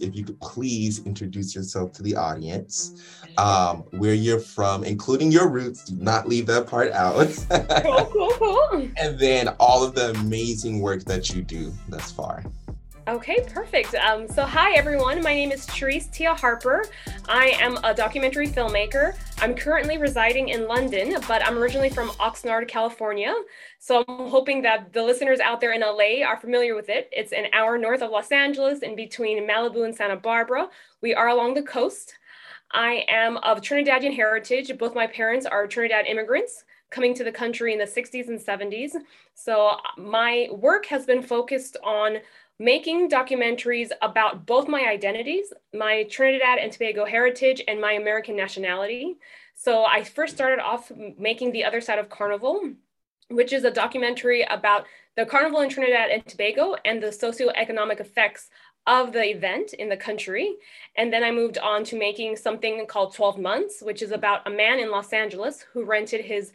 if you could please introduce yourself to the audience, um, where you're from, including your roots. Do not leave that part out. cool, cool, cool. And then all of the amazing work that you do thus far. Okay, perfect. Um, so, hi everyone. My name is Therese Tia Harper. I am a documentary filmmaker. I'm currently residing in London, but I'm originally from Oxnard, California. So, I'm hoping that the listeners out there in LA are familiar with it. It's an hour north of Los Angeles, in between Malibu and Santa Barbara. We are along the coast. I am of Trinidadian heritage. Both my parents are Trinidad immigrants coming to the country in the 60s and 70s. So, my work has been focused on making documentaries about both my identities, my Trinidad and Tobago heritage, and my American nationality. So I first started off making The Other Side of Carnival, which is a documentary about the carnival in Trinidad and Tobago and the socioeconomic effects of the event in the country. And then I moved on to making something called 12 Months, which is about a man in Los Angeles who rented his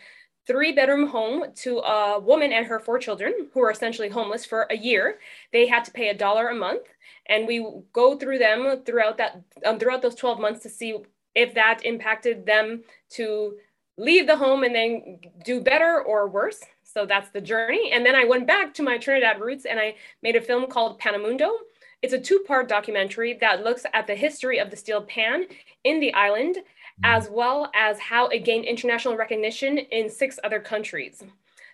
three bedroom home to a woman and her four children who are essentially homeless for a year. They had to pay a dollar a month. And we go through them throughout that um, throughout those 12 months to see if that impacted them to leave the home and then do better or worse. So that's the journey. And then I went back to my Trinidad roots and I made a film called Panamundo. It's a two part documentary that looks at the history of the steel pan in the island as well as how it gained international recognition in six other countries.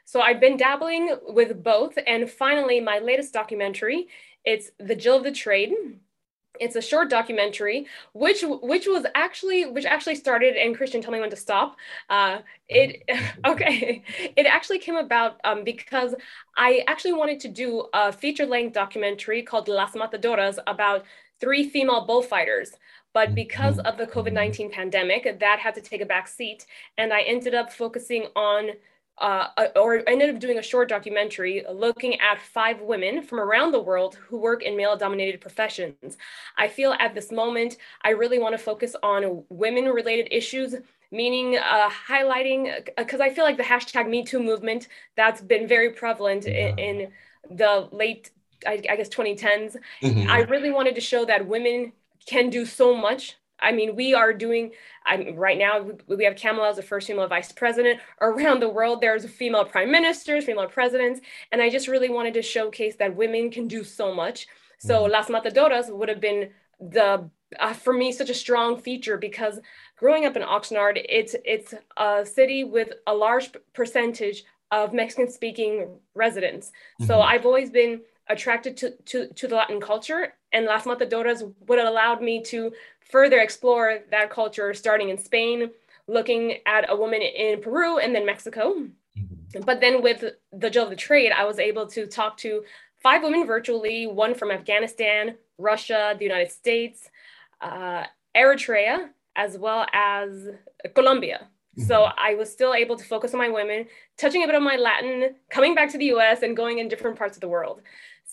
So I've been dabbling with both. And finally, my latest documentary, it's The Jill of the Trade. It's a short documentary, which which was actually which actually started. And Christian, tell me when to stop. Uh, it okay. It actually came about um, because I actually wanted to do a feature length documentary called Las Matadoras about three female bullfighters. But because of the COVID 19 pandemic, that had to take a back seat. And I ended up focusing on, uh, or I ended up doing a short documentary looking at five women from around the world who work in male dominated professions. I feel at this moment, I really want to focus on women related issues meaning uh, highlighting because uh, I feel like the hashtag Me Too movement that's been very prevalent yeah. in, in, the late I, I guess 2010s. Mm-hmm. I really wanted to show that women can do so much. I mean, we are doing, I'm, right now, we have Kamala as the first female vice president. Around the world, there's female prime ministers, female presidents. And I just really wanted to showcase that women can do so much. So mm-hmm. Las Matadoras would have been the, uh, for me, such a strong feature because growing up in Oxnard, it's, it's a city with a large percentage of Mexican speaking residents. Mm-hmm. So I've always been attracted to, to, to the Latin culture, and Las Matadoras would have allowed me to further explore that culture, starting in Spain, looking at a woman in Peru and then Mexico. Mm-hmm. But then with the Jill of the Trade, I was able to talk to five women virtually, one from Afghanistan, Russia, the United States, uh, Eritrea, as well as Colombia. Mm-hmm. So I was still able to focus on my women, touching a bit on my Latin, coming back to the US and going in different parts of the world.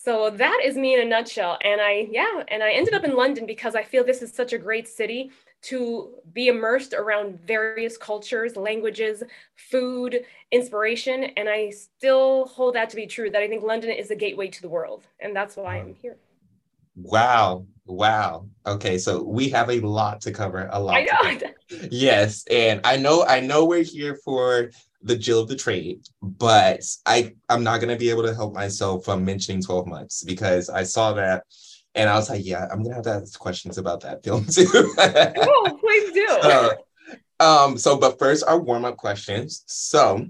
So that is me in a nutshell. And I, yeah, and I ended up in London because I feel this is such a great city to be immersed around various cultures, languages, food, inspiration. And I still hold that to be true that I think London is a gateway to the world. And that's why I'm here. Wow. Wow. Okay. So we have a lot to cover. A lot. I know. Yes. And I know, I know we're here for the Jill of the trade, but I I'm not gonna be able to help myself from mentioning 12 months because I saw that and I was like, yeah, I'm gonna have to ask questions about that film too. oh, please do. So, um, so but first our warm-up questions. So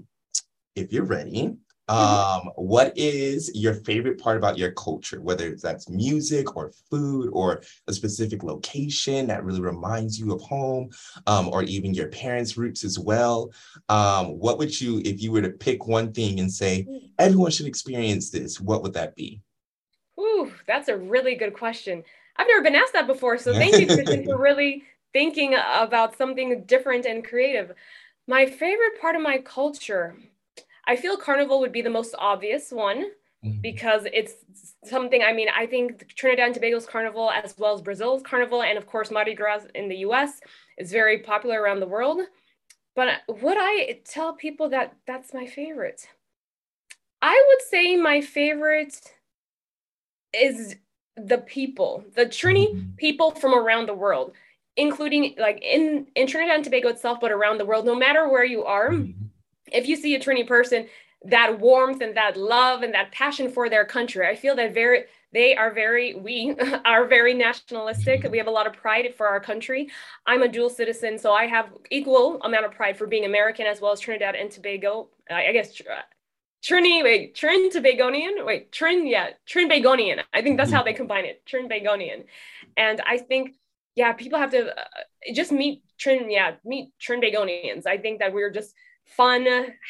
if you're ready. Um, what is your favorite part about your culture, whether that's music or food or a specific location that really reminds you of home, um, or even your parents' roots as well? Um, what would you, if you were to pick one thing and say mm. everyone should experience this, what would that be? Ooh, that's a really good question. I've never been asked that before, so thank you, Kristen, for really thinking about something different and creative. My favorite part of my culture, I feel carnival would be the most obvious one mm-hmm. because it's something, I mean, I think Trinidad and Tobago's carnival, as well as Brazil's carnival, and of course, Mardi Gras in the US, is very popular around the world. But would I tell people that that's my favorite? I would say my favorite is the people, the Trini mm-hmm. people from around the world, including like in, in Trinidad and Tobago itself, but around the world, no matter where you are, mm-hmm. If you see a Trini person, that warmth and that love and that passion for their country, I feel that very they are very we are very nationalistic we have a lot of pride for our country i'm a dual citizen so i have equal amount of pride for being american as well as trinidad and tobago i guess Trini, wait, Trin Tobagonian, wait, Trin, yeah, Trin Trinbagonian. I think that's how they combine it, Trin Trinbagonian. And I think, yeah, people have to uh, just meet Trin, yeah, meet Trin Trinbagonians. I think that we're just fun,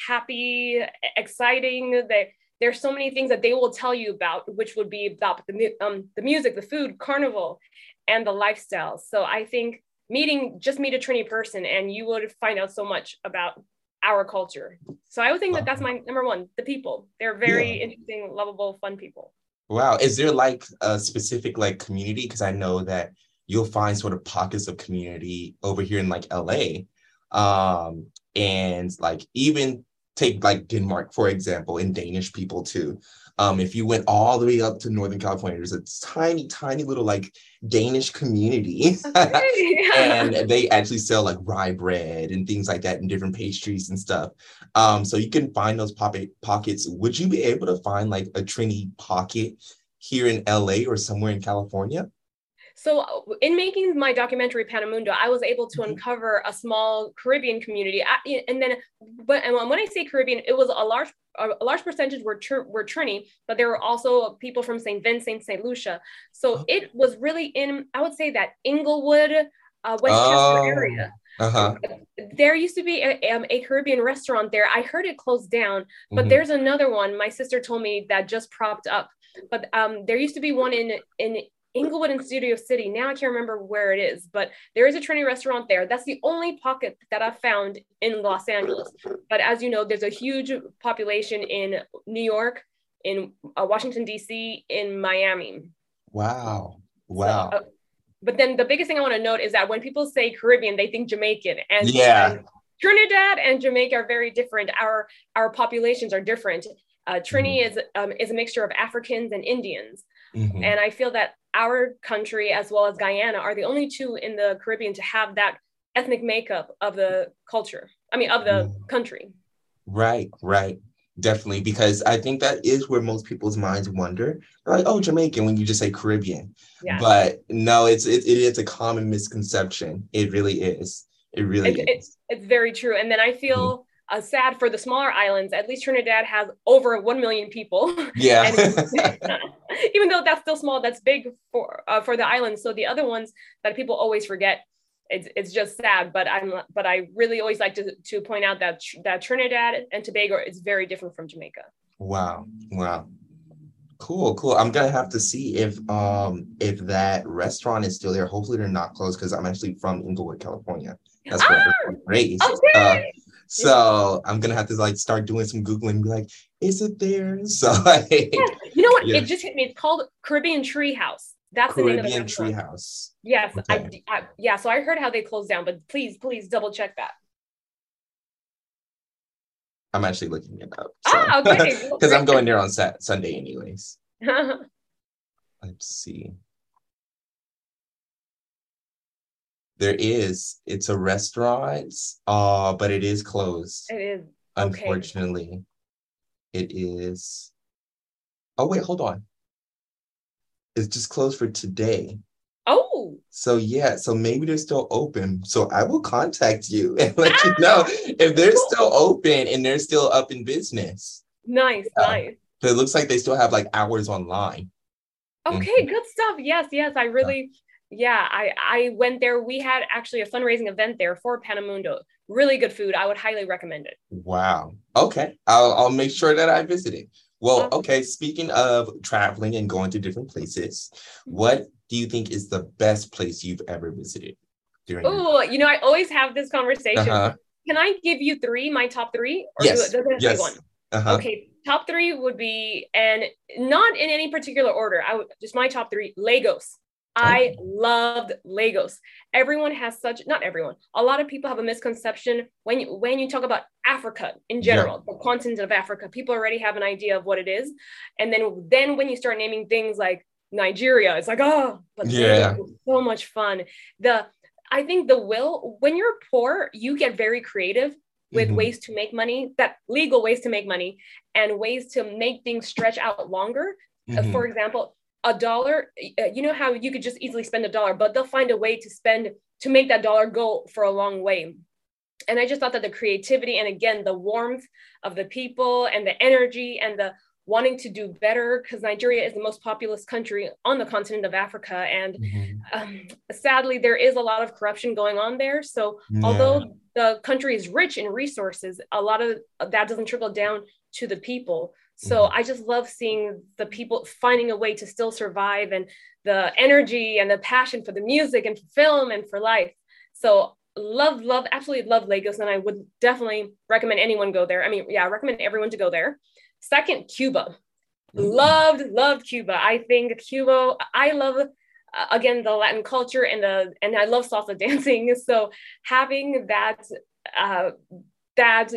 happy, exciting. They there's so many things that they will tell you about, which would be about the, um, the music, the food, carnival, and the lifestyle. So I think meeting, just meet a Trini person and you would find out so much about our culture. So I would think that that's my number one, the people. They're very yeah. interesting, lovable, fun people. Wow. Is there like a specific like community? Because I know that you'll find sort of pockets of community over here in like LA. Um, and like even take like Denmark, for example, and Danish people too. Um, if you went all the way up to Northern California, there's a tiny, tiny little like Danish community. And they actually sell like rye bread and things like that and different pastries and stuff. Um, so you can find those pop- pockets. Would you be able to find like a Trini pocket here in LA or somewhere in California? So uh, in making my documentary Panamundo, I was able to mm-hmm. uncover a small Caribbean community, and then, but and when I say Caribbean, it was a large a large percentage were were Trini, but there were also people from St. Vincent, St. Lucia. So oh. it was really in I would say that Inglewood, uh, Westchester oh. area. Uh-huh. There used to be a, um, a, Caribbean restaurant there. I heard it closed down, but mm-hmm. there's another one. My sister told me that just propped up. But um, there used to be one in in Inglewood and Studio City. Now I can't remember where it is, but there is a Trini restaurant there. That's the only pocket that I've found in Los Angeles. But as you know, there's a huge population in New York, in uh, Washington, D.C., in Miami. Wow. Wow. So, uh, but then the biggest thing I want to note is that when people say Caribbean, they think Jamaican. And, yeah. And Trinidad and Jamaica are very different. Our our populations are different. Uh, Trini mm-hmm. is um, is a mixture of Africans and Indians, mm-hmm. and I feel that our country as well as Guyana are the only two in the Caribbean to have that ethnic makeup of the culture. I mean, of the mm. country. Right, right. Definitely, because I think that is where most people's minds wonder. They're like, oh, Jamaican when you just say Caribbean. Yeah. But no, it's it, it is a common misconception. It really is. It really it, is. It's, it's very true. And then I feel mm uh, sad for the smaller islands. At least Trinidad has over 1 million people. Yeah. even though that's still small, that's big for uh, for the islands. So the other ones that people always forget, it's, it's just sad. But I'm but I really always like to, to point out that that Trinidad and Tobago is very different from Jamaica. Wow. Wow. Cool, cool. I'm gonna have to see if um if that restaurant is still there. Hopefully they're not closed because I'm actually from Inglewood, California. That's where ah, I'm raised. Okay. Uh, so I'm gonna have to like start doing some googling be like, is it there? So like, yeah. you know what? Yeah. It just hit me. It's called Caribbean Treehouse. That's Caribbean the name of the Treehouse. Yes, okay. I, I, yeah. So I heard how they closed down, but please, please double check that. I'm actually looking it up. So. Ah, okay. Because I'm going there on sat- Sunday, anyways. Let's see. There is. It's a restaurant, uh, but it is closed. It is. Unfortunately. Okay. It is. Oh, wait, hold on. It's just closed for today. Oh. So yeah, so maybe they're still open. So I will contact you and let ah! you know if they're still open and they're still up in business. Nice, uh, nice. But it looks like they still have like hours online. Okay, mm-hmm. good stuff. Yes, yes. I really yeah, I, I went there. We had actually a fundraising event there for Panamundo. Really good food. I would highly recommend it. Wow. Okay. I'll, I'll make sure that I visit it. Well, okay. Speaking of traveling and going to different places, what do you think is the best place you've ever visited? Oh, you know, I always have this conversation. Uh-huh. Can I give you three, my top three? Or yes. Do, yes. One? Uh-huh. Okay. Top three would be, and not in any particular order. I would just my top three Lagos. I loved Lagos. Everyone has such not everyone. A lot of people have a misconception when you when you talk about Africa in general, yeah. the continent of Africa. People already have an idea of what it is, and then then when you start naming things like Nigeria. It's like, oh, but yeah, so much fun. The I think the will when you're poor, you get very creative with mm-hmm. ways to make money, that legal ways to make money, and ways to make things stretch out longer. Uh, mm-hmm. For example, a dollar, uh, you know how you could just easily spend a dollar, but they'll find a way to spend to make that dollar go for a long way. And I just thought that the creativity and again the warmth of the people and the energy and the wanting to do better because Nigeria is the most populous country on the continent of Africa. And mm-hmm. um, sadly, there is a lot of corruption going on there. So, yeah. although the country is rich in resources, a lot of that doesn't trickle down to the people. So, mm-hmm. I just love seeing the people finding a way to still survive and the energy and the passion for the music and for film and for life. So, love, love, absolutely love Lagos. And I would definitely recommend anyone go there. I mean, yeah, I recommend everyone to go there. Second, Cuba. Mm-hmm. Loved, loved Cuba. I think Cuba, I love uh, again the Latin culture and the and I love salsa dancing. So having that uh that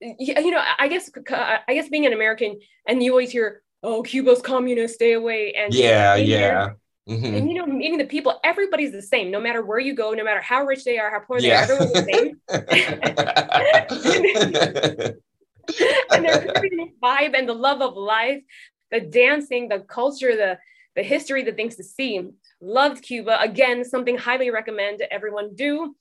you know, I guess I guess being an American and you always hear, "Oh, Cuba's communist, stay away." And yeah, yeah. Mm-hmm. And you know, meeting the people, everybody's the same, no matter where you go, no matter how rich they are, how poor yeah. they are, everyone's the same. and their vibe and the love of life, the dancing, the culture, the the history, the things to see. Loved Cuba. Again, something highly recommend everyone do.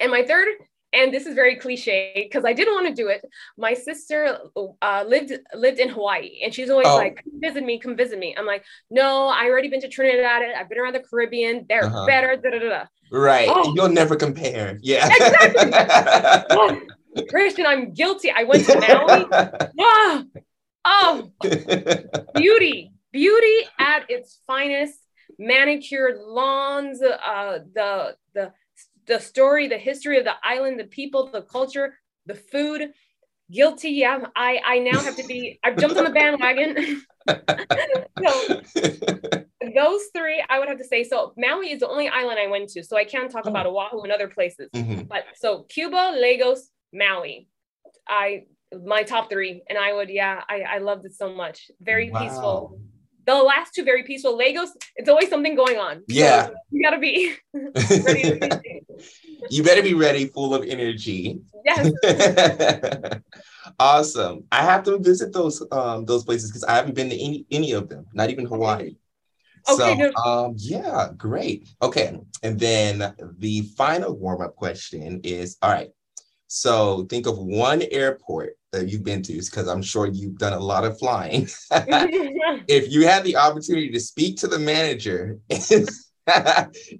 And my third, and this is very cliche because I didn't want to do it. My sister uh, lived lived in Hawaii, and she's always oh. like, "Come visit me, come visit me." I'm like, "No, I already been to Trinidad. I've been around the Caribbean. They're uh-huh. better." Da, da, da, Right. Oh. You'll never compare. Yeah. Exactly. Christian, I'm guilty. I went to Maui. oh, oh, beauty, beauty at its finest. Manicured lawns, uh, the the the story, the history of the island, the people, the culture, the food. Guilty, yeah. I I now have to be. I've jumped on the bandwagon. so those three, I would have to say. So Maui is the only island I went to, so I can't talk oh. about Oahu and other places. Mm-hmm. But so Cuba, Lagos, Maui. I my top three, and I would yeah, I I loved it so much. Very wow. peaceful. The last two very peaceful. Lagos, it's always something going on. Yeah, so you gotta be ready. you better be ready, full of energy. Yes. awesome. I have to visit those um those places because I haven't been to any any of them, not even Hawaii. Okay, so, um, yeah, great. Okay, and then the final warm up question is: All right, so think of one airport that you've been to, is because I'm sure you've done a lot of flying. if you had the opportunity to speak to the manager and,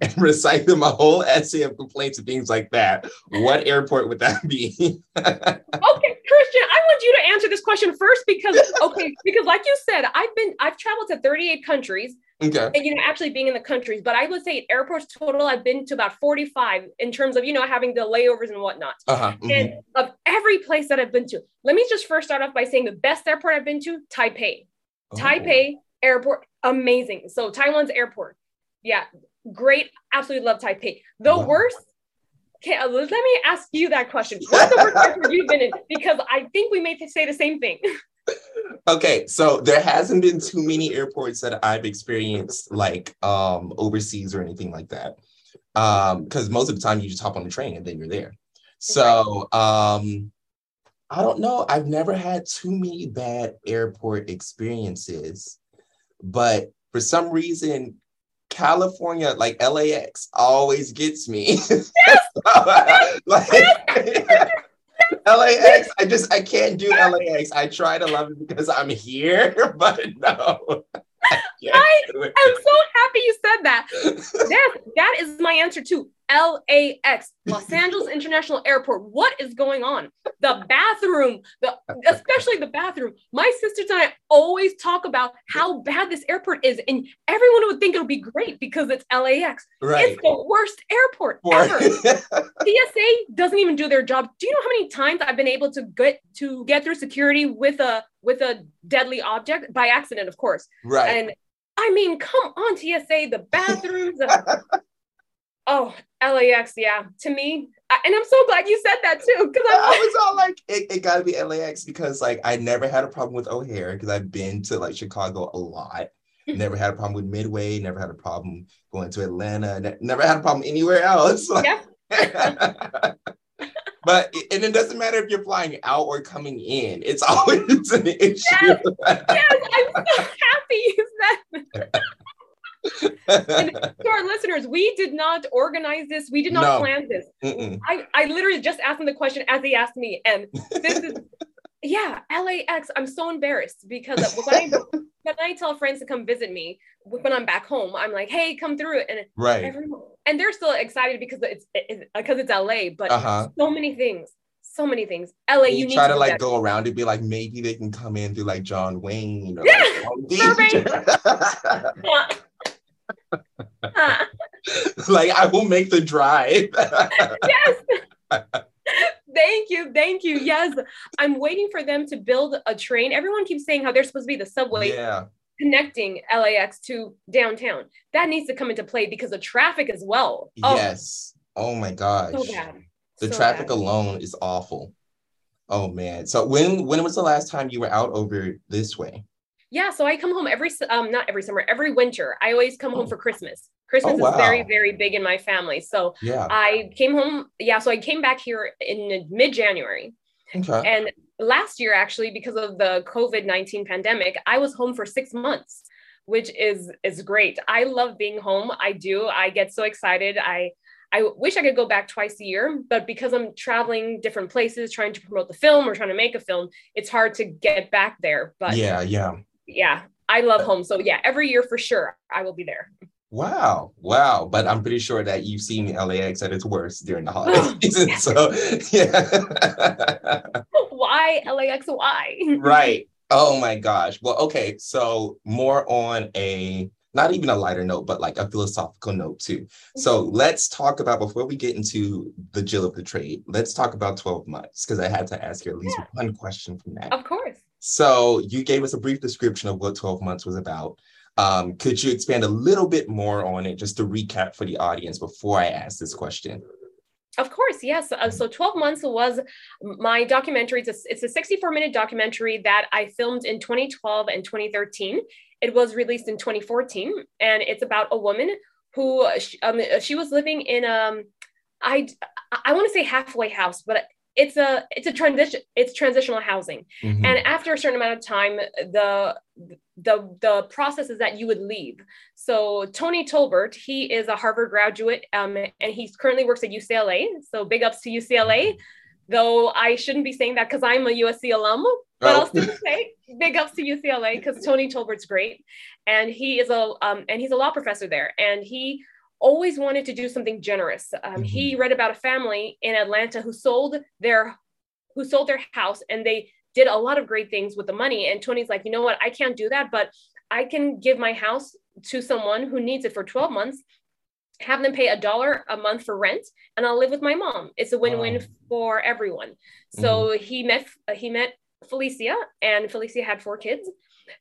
and recite them a whole essay of complaints and things like that, what airport would that be? okay, Christian, I want you to answer this question first because okay, because like you said, I've been I've traveled to 38 countries. Okay. And you know, actually being in the countries, but I would say airports total, I've been to about 45 in terms of, you know, having the layovers and whatnot. Uh-huh. Mm-hmm. And of every place that I've been to, let me just first start off by saying the best airport I've been to, Taipei. Oh. Taipei airport, amazing. So Taiwan's airport. Yeah, great. Absolutely love Taipei. The wow. worst Okay, uh, let me ask you that question. What's the worst airport you've been in? Because I think we may say the same thing. okay, so there hasn't been too many airports that I've experienced like um overseas or anything like that. Um, because most of the time you just hop on the train and then you're there. So um I don't know. I've never had too many bad airport experiences, but for some reason, California, like LAX, always gets me. Yes. like, LAX, I just I can't do LAX. I try to love it because I'm here, but no. I, am so happy you said that. That that is my answer too. LAX, Los Angeles International Airport. What is going on? The bathroom, the especially the bathroom. My sisters and I always talk about how bad this airport is, and everyone would think it'll be great because it's LAX. Right. It's the worst airport ever. TSA doesn't even do their job. Do you know how many times I've been able to get to get through security with a with a deadly object by accident, of course. Right. And I mean, come on, TSA, the bathrooms. Oh, LAX, yeah. To me, I, and I'm so glad you said that too. Because I, I was all like, it, it got to be LAX because like I never had a problem with O'Hare because I've been to like Chicago a lot. never had a problem with Midway, never had a problem going to Atlanta, ne- never had a problem anywhere else. Yeah. but and it doesn't matter if you're flying out or coming in, it's always an issue. Yes, yes I'm so happy to our listeners, we did not organize this. We did not No. plan this. Mm-mm. I, I literally just asked them the question as they asked me. And this is, yeah, LAX. I'm so embarrassed because when I, when I tell friends to come visit me when I'm back home, I'm like, hey, come through. And right. everyone, and they're still excited because it's because it's LA, but Uh-huh. so many things, so many things. LA, you, You, need try to to like that. go around and be like, maybe they can come in through like John Wayne or Yeah, like like I will make the drive. yes. thank you, thank you. Yes, I'm waiting for them to build a train. Everyone keeps saying how they're supposed to be the subway yeah. connecting LAX to downtown. That needs to come into play because of traffic as well. Oh, Yes. Oh my gosh. so bad. The So traffic bad. alone is awful. Oh man. So when when was the last time you were out over this way? Yeah, so I come home every um not every summer, every winter. I always come home Oh. for Christmas. Christmas Oh, is very very big in my family. So Yeah. I came home yeah, so I came back here in mid-January. Okay. And last year actually because of the COVID-19 pandemic, I was home for 6 months, which is is great. I love being home. I do. I get so excited. I I wish I could go back twice a year, but because I'm traveling different places trying to promote the film or trying to make a film, it's hard to get back there. But yeah, yeah. Yeah, I love home. So yeah, every year for sure, I will be there. Wow. Wow. But I'm pretty sure that you've seen LAX at its worst during the holiday season. So yeah. Why LAX? Why? right. Oh my gosh. Well, okay. So more on a not even a lighter note, but like a philosophical note too. So mm-hmm. let's talk about before we get into the Jill of the trade, let's talk about 12 months because I had to ask you at least Yeah. one question from that. Of course. So you gave us a brief description of what 12 months was about. Um, could you expand a little bit more on it just to recap for the audience before I ask this question? Of course, yes. Uh, so 12 months was my documentary. It's a, it's a 64 minute documentary that I filmed in 2012 and 2013. It was released in 2014, and it's about a woman who um, she was living in um I I want to say halfway house, but it's a it's a transition it's transitional housing. Mhm. and after a certain amount of time the the the process is that you would leave so tony tolbert he is a harvard graduate um, and he currently works at ucla so big ups to ucla though i shouldn't be saying that because i'm a usc alum but Oh. i'll still say big ups to ucla because tony tolbert's great and he is a um, and he's a law professor there and he always wanted to do something generous um, he read about a family in atlanta who sold their who sold their house and they did a lot of great things with the money. And Tony's like, you know what? I can't do that, but I can give my house to someone who needs it for 12 months, have them pay a dollar a month for rent, and I'll live with my mom. It's a win-win Wow. for everyone. So he met he met Felicia, and Felicia had four kids.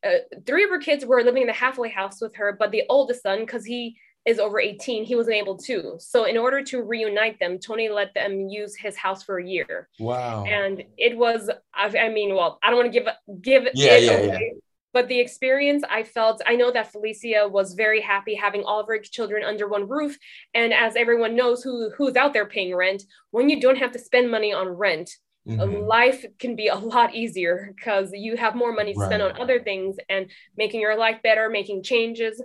Uh, three of her kids were living in the halfway house with her, but the oldest son, because he is over 18, he wasn't able to. So in order to reunite them, Tony let them use his house for a year Wow. and it was I, I mean well i don't want to give give Yeah, it yeah, away, but the experience i felt i know that felicia was very happy having all of her children under one roof and as everyone knows who who's out there paying rent when you don't have to spend money on rent Mhm. life can be a lot easier because you have more money to spend Right. on other things and making your life better making changes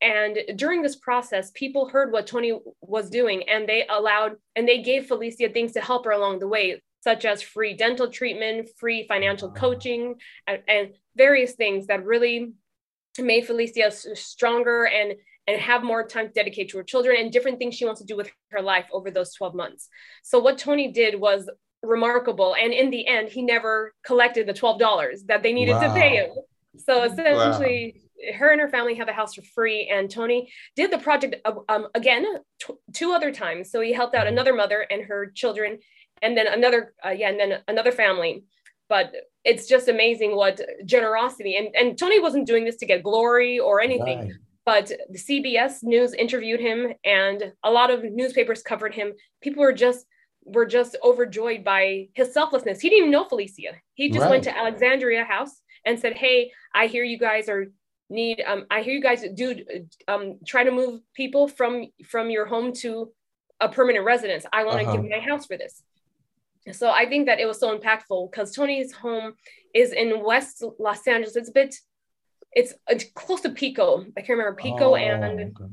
and during this process people heard what tony was doing and they allowed and they gave felicia things to help her along the way such as free dental treatment free financial coaching and, and various things that really made felicia stronger and and have more time to dedicate to her children and different things she wants to do with her life over those 12 months so what tony did was remarkable. And in the end, he never collected the $12 that they needed to pay him. So essentially, her and her family have a house for free. And Tony did the project uh, um, again t- two other times. So he helped out another mother and her children, and then another, uh, yeah, and then another family. But it's just amazing what generosity and, and Tony wasn't doing this to get glory or anything Right. but the CBS News interviewed him, and a lot of newspapers covered him. People were just were just overjoyed by his selflessness. He didn't even know Felicia. He just went to Alexandria House and said, "Hey, I hear you guys are need um i hear you guys do um try to move people from from your home to a permanent residence. I want to Uh-huh. give my house for this. So i think that it was so impactful because tony's home is in west los angeles. It's a bit it's, it's close to pico. I can't remember pico Oh, and okay.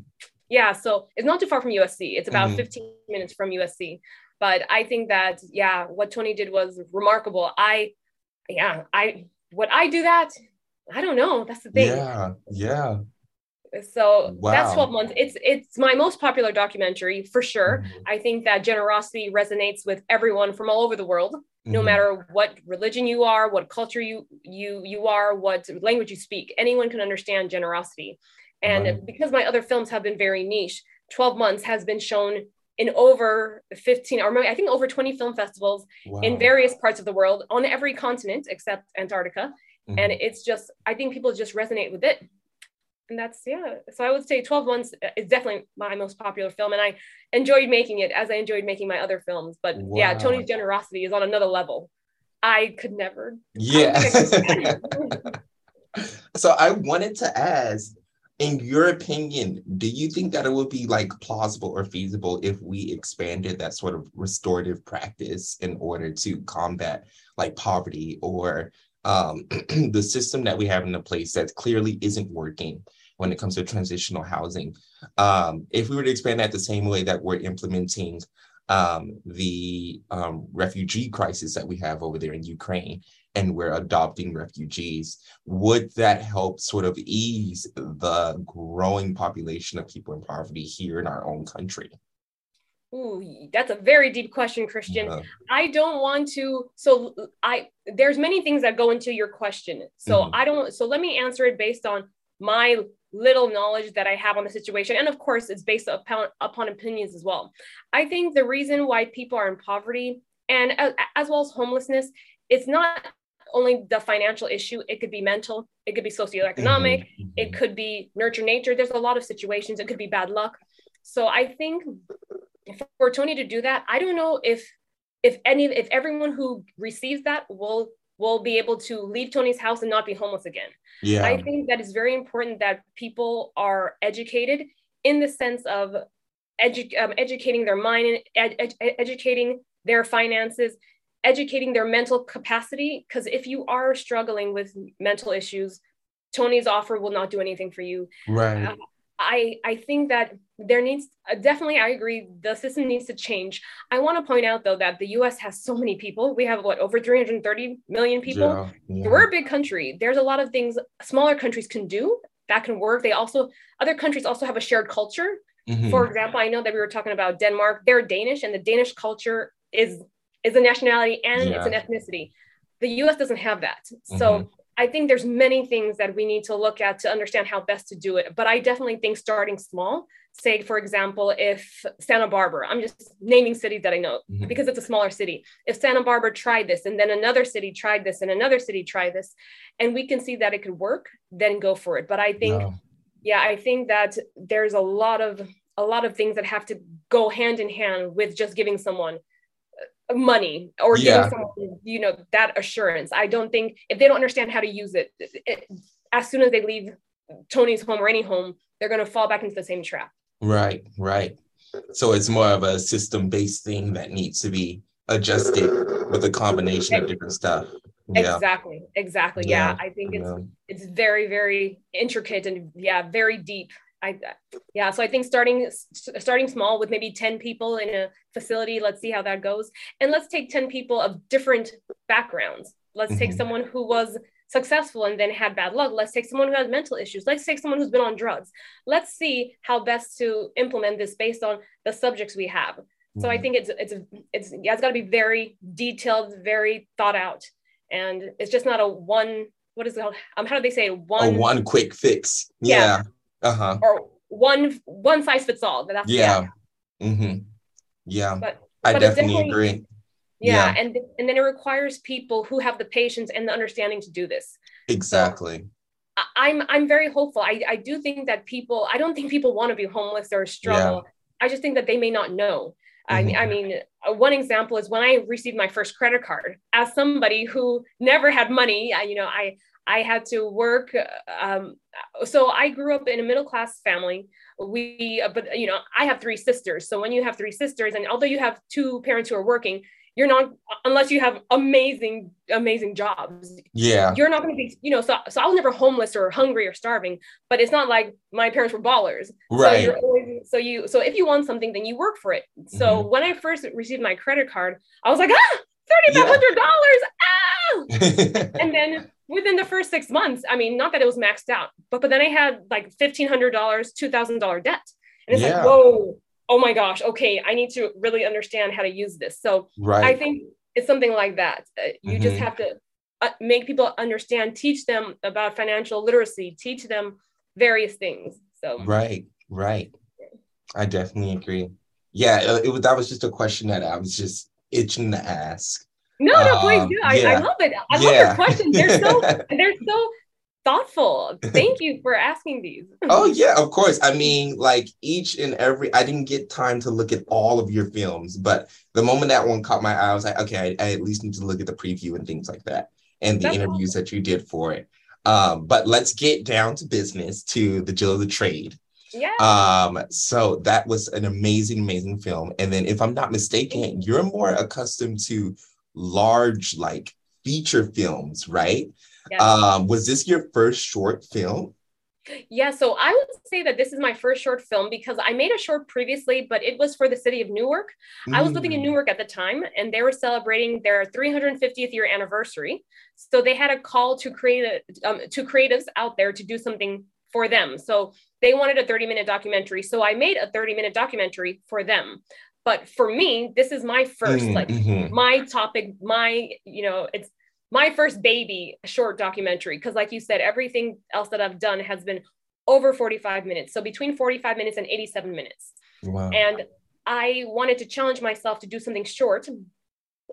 yeah so it's not too far from usc it's about Mhm. 15 minutes from usc but i think that yeah what tony did was remarkable. I yeah i would i do that i don't know. That's the thing. Yeah, yeah. so Wow. that's 12 months. It's it's my most popular documentary for sure. Mhm, i think that generosity resonates with everyone from all over the world no mhm. matter what religion you are what culture you you you are what language you speak. Anyone can understand generosity. And Right. because my other films have been very niche 12 months has been shown in over 15 or maybe i think over 20 film festivals in various parts of the world on every continent except antarctica Mhm. and it's just i think people just resonate with it and that's yeah so i would say 12 months is definitely my most popular film and i enjoyed making it as i enjoyed making my other films but yeah tony's generosity is on another level i could never yeah. I don't think I could. so I wanted to ask, in your opinion, do you think that it would be like plausible or feasible if we expanded that sort of restorative practice in order to combat like poverty or um, the system that we have in place that clearly isn't working when it comes to transitional housing? Um, if we were to expand that the same way that we're implementing um, the um, refugee crisis that we have over there in Ukraine, and we're adopting refugees, would that help sort of ease the growing population of people in poverty here in our own country? Ooh, that's a very deep question christian Uh, I don't want to. So I there's many things that go into your question. So Mhm. I don't. So let me answer it based on my little knowledge that I have on the situation, and of course, it's based upon upon opinions as well. I think the reason why people are in poverty and as, as well as homelessness, it's not only the financial issue. It could be mental. It could be socioeconomic. mhm, It could be nurture nature. There's a lot of situations. It could be bad luck. So I think for Tony to do that, I don't know if if any if everyone who receives that will will be able to leave Tony's house and not be homeless again. yeah, I think that it's very important that people are educated in the sense of edu- um, educating their mind and ed- ed- educating their finances, educating their mental capacity. Because if you are struggling with mental issues, Tony's offer will not do anything for you. right. I I think that there needs uh, definitely I agree the system needs to change. I want to point out though that the US has so many people. We have what over 330 million people. Yeah, yeah. We're a big country. There's a lot of things smaller countries can do that can work. They also other countries also have a shared culture. Mhm, For example, I know that we were talking about Denmark. They're Danish and the Danish culture is is a nationality and it's an ethnicity. The US doesn't have that. So Mhm. I think there's many things that we need to look at to understand how best to do it. But I definitely think starting small, say for example, if Santa Barbara, I'm just naming cities that I know Mhm. because it's a smaller city. If Santa Barbara tried this and then another city tried this and another city tried this, and we can see that it could work, then go for it. But I think Yeah. yeah i think that there's a lot of a lot of things that have to go hand in hand with just giving someone money or Yeah. giving someone you know that assurance i don't think if they don't understand how to use it, it as soon as they leave tony's home or any home they're going to fall back into the same trap Right, right. So it's more of a system-based thing that needs to be adjusted with a combination of different stuff. Yeah. exactly exactly yeah, Yeah, i think it's yeah. it's very very intricate and yeah very deep i yeah so i think starting starting small with maybe 10 people in a facility let's see how that goes and let's take 10 people of different backgrounds let's take Mhm. someone who was successful and then had bad luck let's take someone who has mental issues let's take someone who's been on drugs let's see how best to implement this based on the subjects we have so i Mhm. think it's it's it's yeah it's got to be very detailed very thought out and it's just not a one what is it called um how do they say it? one, a one quick fix. Yeah. Yeah. Uh-huh. or one one size fits all that's Yeah. Mm-hmm. Yeah. But- I but definitely definitely- agree. yeah, Yeah. and and then it requires people who have the patience and the understanding to do this Exactly. I- i'm i'm very hopeful i i do think that people i don't think people want to be homeless or struggle i just think that they may not know I, Mhm. I mean, uh, one example is when I received my first credit card. As somebody who never had money, I, you know, I I had to work. Um, so I grew up in a middle class family. We, but you know, I have three sisters. So when you have three sisters, and although you have two parents who are working, you're not unless you have amazing amazing jobs yeah you're not going to be you know so, so i was never homeless or hungry or starving but it's not like my parents were ballers right so, you're always, so you so if you want something then you work for it so mm-hmm. when i first received my credit card i was like ah $3500 yeah. ah and then within the first six months i mean not that it was maxed out but but then i had like $1500 $2000 debt and it's yeah. like whoa oh my gosh, okay, I need to really understand how to use this. So right. I think it's something like that. Uh, you mm-hmm. just have to uh, make people understand, teach them about financial literacy, teach them various things. So right, right. I definitely agree. Yeah, it, it, that was just a question that I was just itching to ask. No, no, please um, do. I, yeah. I love it. I yeah. love your questions. They're so they're so thoughtful. Thank you for asking these. oh yeah, of course. I mean, like each and every I didn't get time to look at all of your films, but the moment that one caught my eye, I was like, okay, I, I at least need to look at the preview and things like that and the That's interviews awesome. that you did for it. Um, but let's get down to business to the Jill of the Trade. Yeah. Um, so that was an amazing, amazing film. And then if I'm not mistaken, you're more accustomed to large like feature films, right? Yes. Um, was this your first short film? Yeah, so I would say that this is my first short film because I made a short previously, but it was for the city of Newark. Mm. I was living in mm. Newark at the time, and they were celebrating their 350th year anniversary. So they had a call to create a, um, to creatives out there to do something for them. So they wanted a 30 minute documentary. So I made a 30 minute documentary for them. But for me, this is my first, mm, like mm-hmm. my topic, my, you know, it's my first baby short documentary because like you said everything else that i've done has been over 45 minutes so between 45 minutes and 87 minutes wow. and i wanted to challenge myself to do something short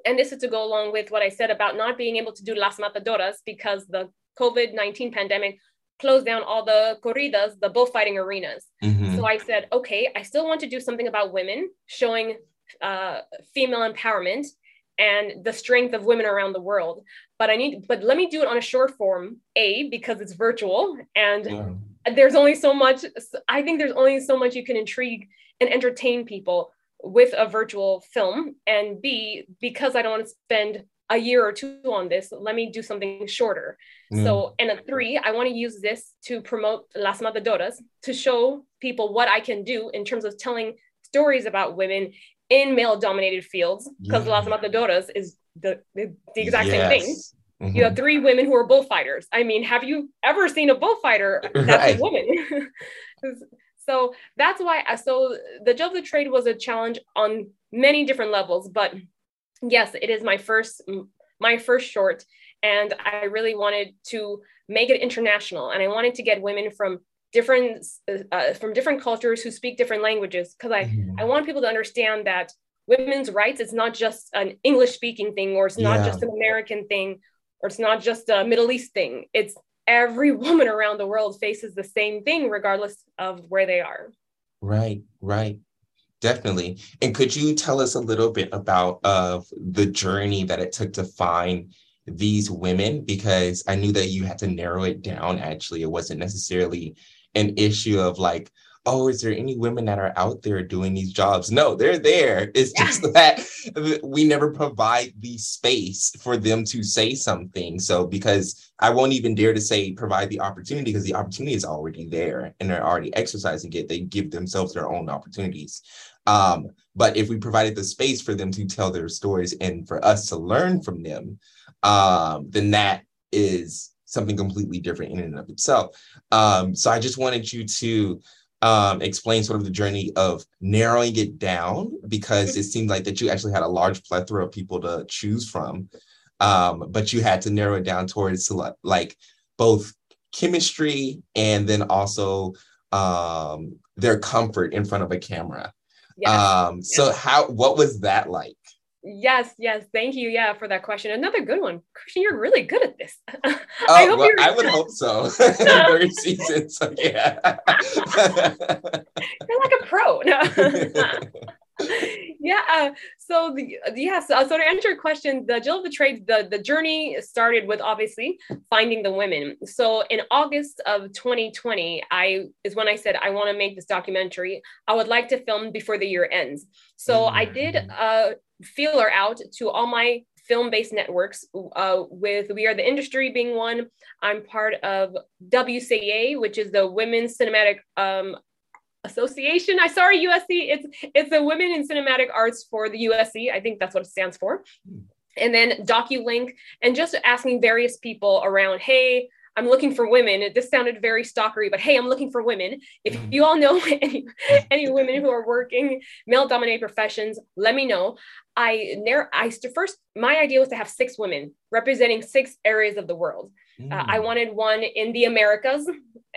and this is to go along with what i said about not being able to do las matadoras because the covid-19 pandemic closed down all the corridas the bullfighting arenas mm-hmm. so i said okay i still want to do something about women showing uh, female empowerment and the strength of women around the world but i need but let me do it on a short form a because it's virtual and yeah. there's only so much i think there's only so much you can intrigue and entertain people with a virtual film and b because i don't want to spend a year or two on this let me do something shorter mm. so and a three i want to use this to promote las matadoras to show people what i can do in terms of telling stories about women in male dominated fields because yeah. Las Matadoras is the, the, the exact yes. same thing. Mm-hmm. You have three women who are bullfighters. I mean, have you ever seen a bullfighter that's right. a woman? so that's why. So the Jill of the Trade was a challenge on many different levels, but yes, it is my first my first short, and I really wanted to make it international, and I wanted to get women from different uh, from different cultures who speak different languages because I mm-hmm. I want people to understand that women's rights it's not just an English speaking thing or it's not yeah. just an American thing or it's not just a Middle East thing. It's every woman around the world faces the same thing regardless of where they are. Right, right. Definitely. And could you tell us a little bit about uh, the journey that it took to find these women? Because I knew that you had to narrow it down. Actually, it wasn't necessarily an issue of like, oh, is there any women that are out there doing these jobs? No, they're there. It's just that we never provide the space for them to say something. So, because I won't even dare to say provide the opportunity because the opportunity is already there and they're already exercising it. They give themselves their own opportunities. Um, but if we provided the space for them to tell their stories and for us to learn from them, um, then that is something completely different in and of itself. Um, so I just wanted you to um, explain sort of the journey of narrowing it down because it seemed like that you actually had a large plethora of people to choose from, um, but you had to narrow it down towards like both chemistry and then also um, their comfort in front of a camera. Yes. Um, so yes. how what was that like? Yes, yes. Thank you. Yeah, for that question. Another good one. Christian, you're really good at this. I, oh, well, I would hope so. Very seasoned. So yeah. you're like a pro. No. yeah. Uh, So the yes, so to answer your question, the Jill of the Trades, the the journey started with obviously finding the women. So in August of 2020, I is when I said I want to make this documentary. I would like to film before the year ends. So. I did a uh, feeler out to all my film-based networks uh, with we are the industry being one i'm part of wca which is the women's cinematic um, association i sorry usc it's it's the women in cinematic arts for the usc i think that's what it stands for and then doculink and just asking various people around hey I'm looking for women. This sounded very stalkery, but hey, I'm looking for women. If mm-hmm. you all know any, any women who are working male dominated professions, let me know. I I first, my idea was to have six women representing six areas of the world. Mm. Uh, I mm. wanted one in the Americas,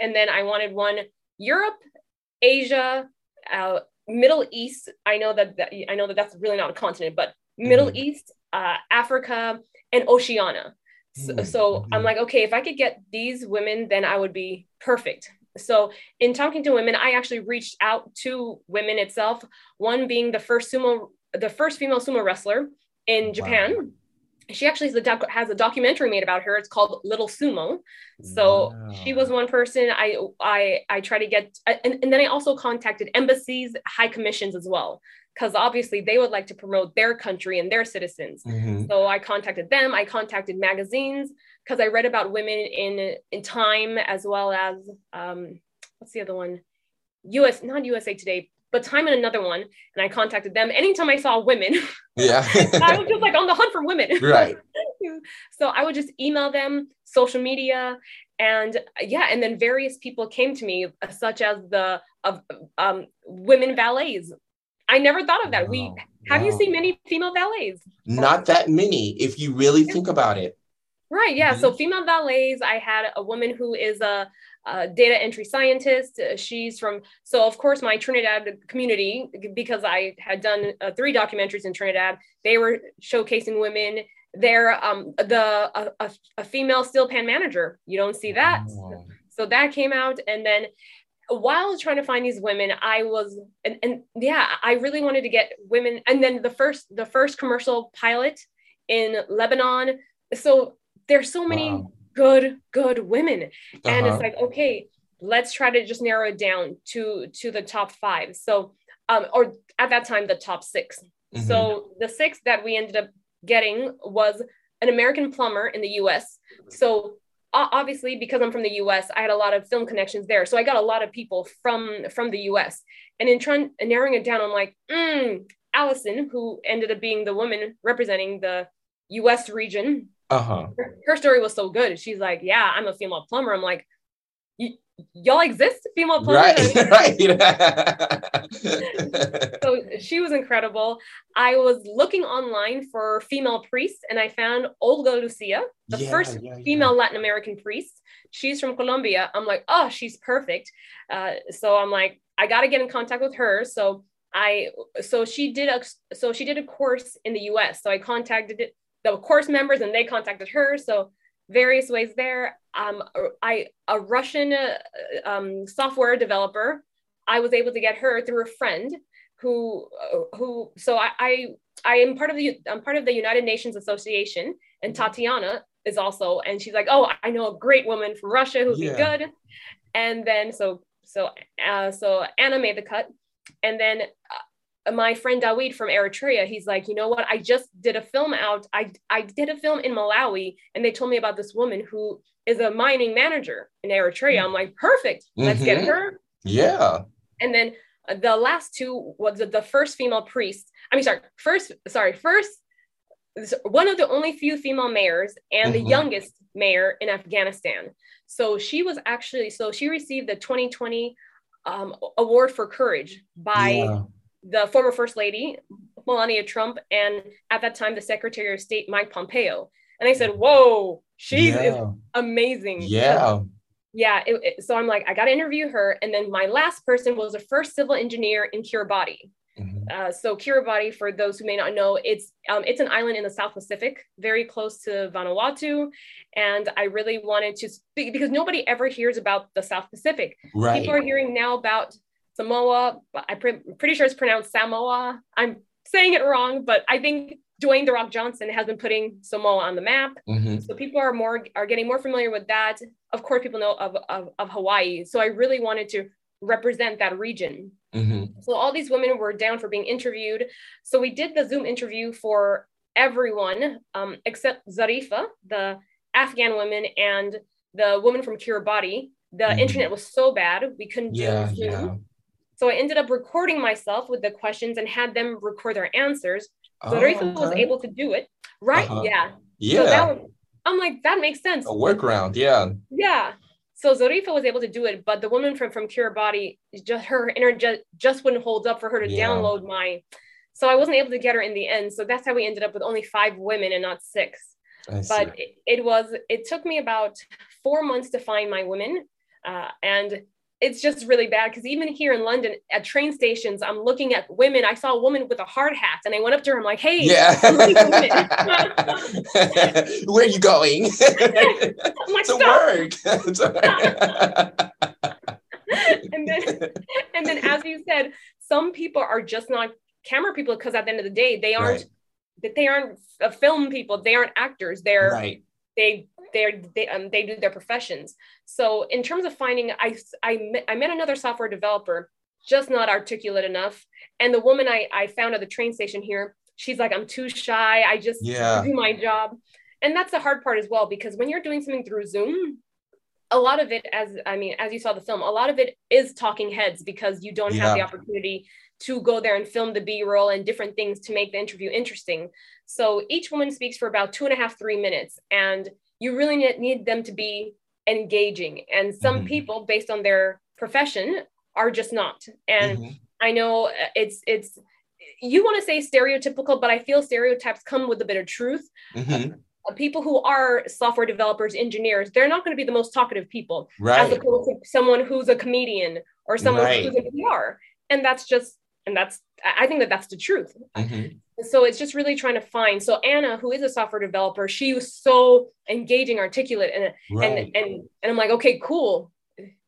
and then I wanted one Europe, Asia, uh, Middle East. I know that, that, I know that that's really not a continent, but Middle mm. East, uh, Africa, and Oceania. So, mm. so I'm mm-hmm. like, okay, if I could get these women, then I would be perfect. So in talking to women, I actually reached out to women itself. One being the first sumo the first female sumo wrestler in Japan. She actually has a, doc- has a documentary made about her. It's called Little Sumo. So wow. she was one person I I I try to get, and, and then I also contacted embassies, high commissions as well, because obviously they would like to promote their country and their citizens. Mm-hmm. So I contacted them. I contacted magazines because I read about women in in Time as well as um, what's the other one? US, not USA Today, but time and another one and i contacted them anytime i saw women. Yeah. I was just like on the hunt for women. Right. So i would just email them social media and yeah and then various people came to me such as the of um, women valets. I never thought of that. Wow. we have wow. you seen many female valets? Not that many if you really think about it. Right yeah. Mm-hmm. so female valets i had a woman who is a uh, data entry scientist. Uh, she's from, so of course, my Trinidad community, because I had done uh, three documentaries in Trinidad, they were showcasing women. They're um, the a, a, female steel pan manager. You don't see that. So that came out, and then while trying to find these women, I was and, and yeah, I really wanted to get women. And then the first the first commercial pilot in Lebanon. So there's so many. Wow good good women uh-huh. and it's uh-huh. like okay let's try to just narrow it down to to the top five so um or at that time the top 6 mm-hmm. so the six that we ended up getting was an american plumber in the us so obviously because i'm from the us i had a lot of film connections there so i got a lot of people from from the us and in trying narrowing it down i'm like mm, allison who ended up being the woman representing the us region uh-huh. Her, her, story was so good. She's like, Yeah, I'm a female plumber. I'm like, y'all exist, female plumbers. Right, right. so she was incredible. I was looking online for female priests and I found Olga Lucia, the yeah, first yeah, female yeah. Latin American priest. She's from Colombia. I'm like, oh, she's perfect. Uh, so I'm like, I got to get in contact with her. So I, so she did a, so she did a course in the U.S. So I contacted it the course members and they contacted her. So various ways there. Um, I a Russian uh, um, software developer. I was able to get her through a friend who uh, who. So I, I I am part of the I'm part of the United Nations Association, and mm-hmm. Tatiana is also, and she's like, oh, I know a great woman from Russia who'd yeah. be good. And then so so uh, so Anna made the cut, and then uh, my friend Dawid from Eritrea, he's like, you know what? I just did a film out. I, I did a film in Malawi, and they told me about this woman who is a mining manager in Eritrea. I'm like, perfect. Let's mm-hmm. get her. Yeah. And then uh, the last two was the, the first female priest. I mean, sorry, first, sorry, first, one of the only few female mayors and mm-hmm. the youngest mayor in Afghanistan. So she was actually, so she received the 2020 um, award for courage by. Yeah the former First Lady, Melania Trump, and at that time, the Secretary of State, Mike Pompeo. And I said, Whoa, she yeah. is amazing. Yeah. yeah. It, it, so I'm like, I got to interview her. And then my last person was the first civil engineer in Kiribati. Mm-hmm. Uh, so Kiribati, for those who may not know, it's um, it's an island in the South Pacific, very close to Vanuatu, and I really wanted to speak because nobody ever hears about the South Pacific. Right. People are hearing now about Samoa, I'm pretty sure it's pronounced Samoa. I'm saying it wrong, but I think Dwayne the Rock Johnson has been putting Samoa on the map. Mm-hmm. So people are more are getting more familiar with that. Of course, people know of, of, of Hawaii. So I really wanted to represent that region. Mm-hmm. So all these women were down for being interviewed. So we did the Zoom interview for everyone um, except Zarifa, the Afghan woman, and the woman from Kiribati. The Mhm. internet was so bad we couldn't do Yeah, Zoom. yeah. So I ended up recording myself with the questions and had them record their answers. Oh, Zarifa was able to do it. Right? Uh-huh. Yeah. Yeah. So that was, I'm like, that makes sense. a workaround. Yeah. Yeah. So Zarifa was able to do it, but the woman from from Kiribati, just her internet just wouldn't hold up for her to Yeah. download my. So I wasn't able to get her in the end. So that's how we ended up with only five women and not six. I. But it, it was it took me about four months to find my women, uh, and it's just really bad because even here in London at train stations, I'm looking at women. I saw a woman with a hard hat, and I went up to her. I'm like, "Hey, yeah. I'm looking for women." Where are you going? Like, to work. And then and then as you said some people are just not camera people because at the end of the day they aren't Right. that they aren't uh, film people they aren't actors they're right. they they're they, um, they do their professions. So in terms of finding i i met, I met another software developer just not articulate enough. And the woman i i found at the train station here she's like i'm too shy. I just Yeah. do my job. And that's the hard part as well because when you're doing something through zoom a lot of it as i mean as you saw the film a lot of it is talking heads because you don't have the opportunity to go there and film the b-roll and different things to make the interview interesting. So each woman speaks for about two and a half three minutes. And you really need, need them to be engaging and some Mhm. people based on their profession are just not and Mhm. I know uh, it's it's you want to say stereotypical, but I feel stereotypes come with a bit of truth. Mhm. Uh, People who are software developers, engineers, they're not going to be the most talkative people, as opposed to someone who's a comedian or someone Right. who's a PR. And that's just, and that's, I think that that's the truth. Mhm. So it's just really trying to find. So Anna, who is a software developer, she was so engaging, articulate, and Right. and and and I'm like, okay, cool.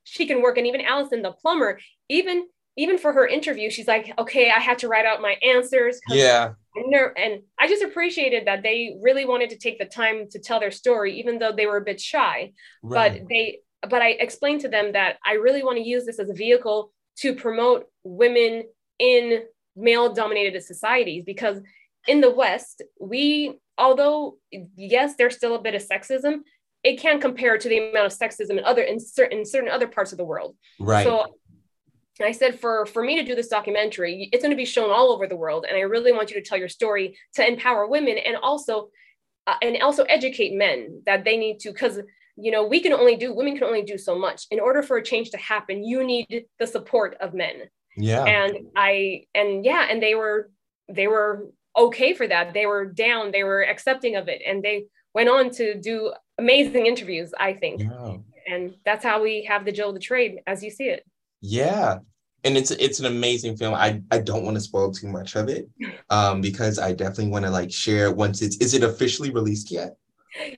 She can work. And even Allison, the plumber, even even for her interview, she's like, okay, I had to write out my answers yeah. And I just appreciated that they really wanted to take the time to tell their story, even though they were a bit shy. Right. But they, but I explained to them that I really want to use this as a vehicle to promote women in male-dominated societies because in the West, we, although yes, there's still a bit of sexism, it can't compare to the amount of sexism in other in certain in certain other parts of the world. right. So I said for for me to do this documentary, it's going to be shown all over the world, and I really want you to tell your story to empower women and also uh, and also educate men that they need to because you know we can only do women can only do so much. In order for a change to happen, you need the support of men. Yeah. And I and yeah, and they were they were okay for that. They were down. They were accepting of it, and they went on to do amazing interviews. I think, yeah. and that's how we have the Jill the Trade as you see it. Yeah. And it's it's an amazing film. I, I don't want to spoil too much of it. Um, because I definitely want to like share once it's is it officially released yet?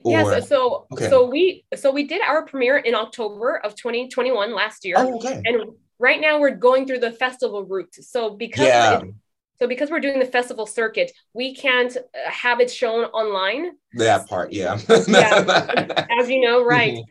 Yes, so okay. so we so we did our premiere in October of 2021 last year. Oh, okay. And right now we're going through the festival route. So because Yeah. it- so because we're doing the festival circuit, we can't uh, have it shown online, That part, yeah. Yeah. as you know, right? Mhm.